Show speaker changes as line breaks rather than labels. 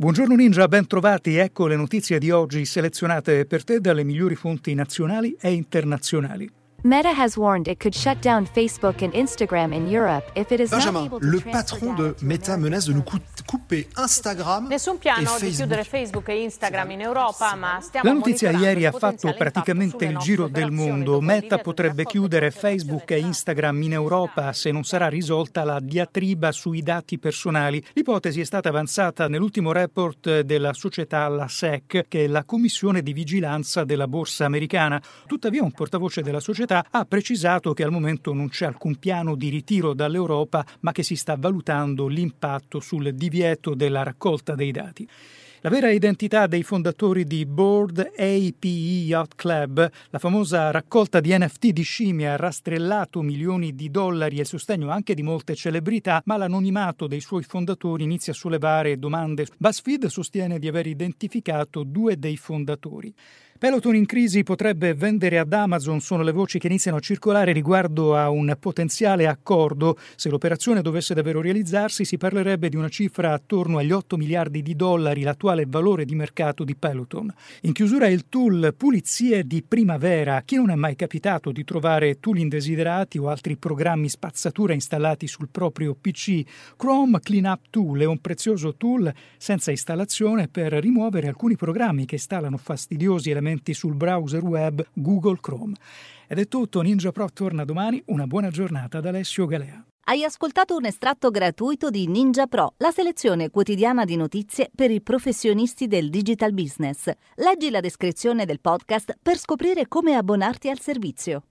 Buongiorno Ninja, ben trovati. Ecco le notizie di oggi selezionate per te dalle migliori fonti nazionali e internazionali.
Meta has warned it could shut down Facebook and Instagram in Europe if it is
Benjamin,
not able to
le patron de Meta menace de nous cou- couper Instagram
Nessun piano di
Facebook.
chiudere Facebook e Instagram in Europa, ma stiamo
La notizia ieri ha fatto praticamente il giro del mondo. Meta potrebbe chiudere Facebook e. Instagram in Europa se non sarà risolta la diatriba sui dati personali. L'ipotesi è stata avanzata nell'ultimo report della società, la SEC, che è la Commissione di Vigilanza della Borsa americana. Tuttavia un portavoce della società ha precisato che al momento non c'è alcun piano di ritiro dall'Europa, ma che si sta valutando l'impatto sul divieto della raccolta dei dati. La vera identità dei fondatori di Board APE Yacht Club, la famosa raccolta di NFT di scimmie, ha rastrellato milioni di dollari e il sostegno anche di molte celebrità, ma l'anonimato dei suoi fondatori inizia a sollevare domande. BuzzFeed sostiene di aver identificato due dei fondatori. Peloton in crisi potrebbe vendere ad Amazon, sono le voci che iniziano a circolare riguardo a un potenziale accordo. Se l'operazione dovesse davvero realizzarsi, si parlerebbe di una cifra attorno agli 8 miliardi di dollari, l'attuale valore di mercato di Peloton. In chiusura il tool Pulizie di primavera. Chi non è mai capitato di trovare tool indesiderati o altri programmi spazzatura installati sul proprio PC? Chrome Cleanup Tool è un prezioso tool senza installazione per rimuovere alcuni programmi che installano fastidiosi elementi sul browser web Google Chrome. Ed è tutto, Ninja Pro torna domani, una buona giornata da Alessio Galea.
Hai ascoltato un estratto gratuito di Ninja Pro, la selezione quotidiana di notizie per i professionisti del digital business. Leggi la descrizione del podcast per scoprire come abbonarti al servizio.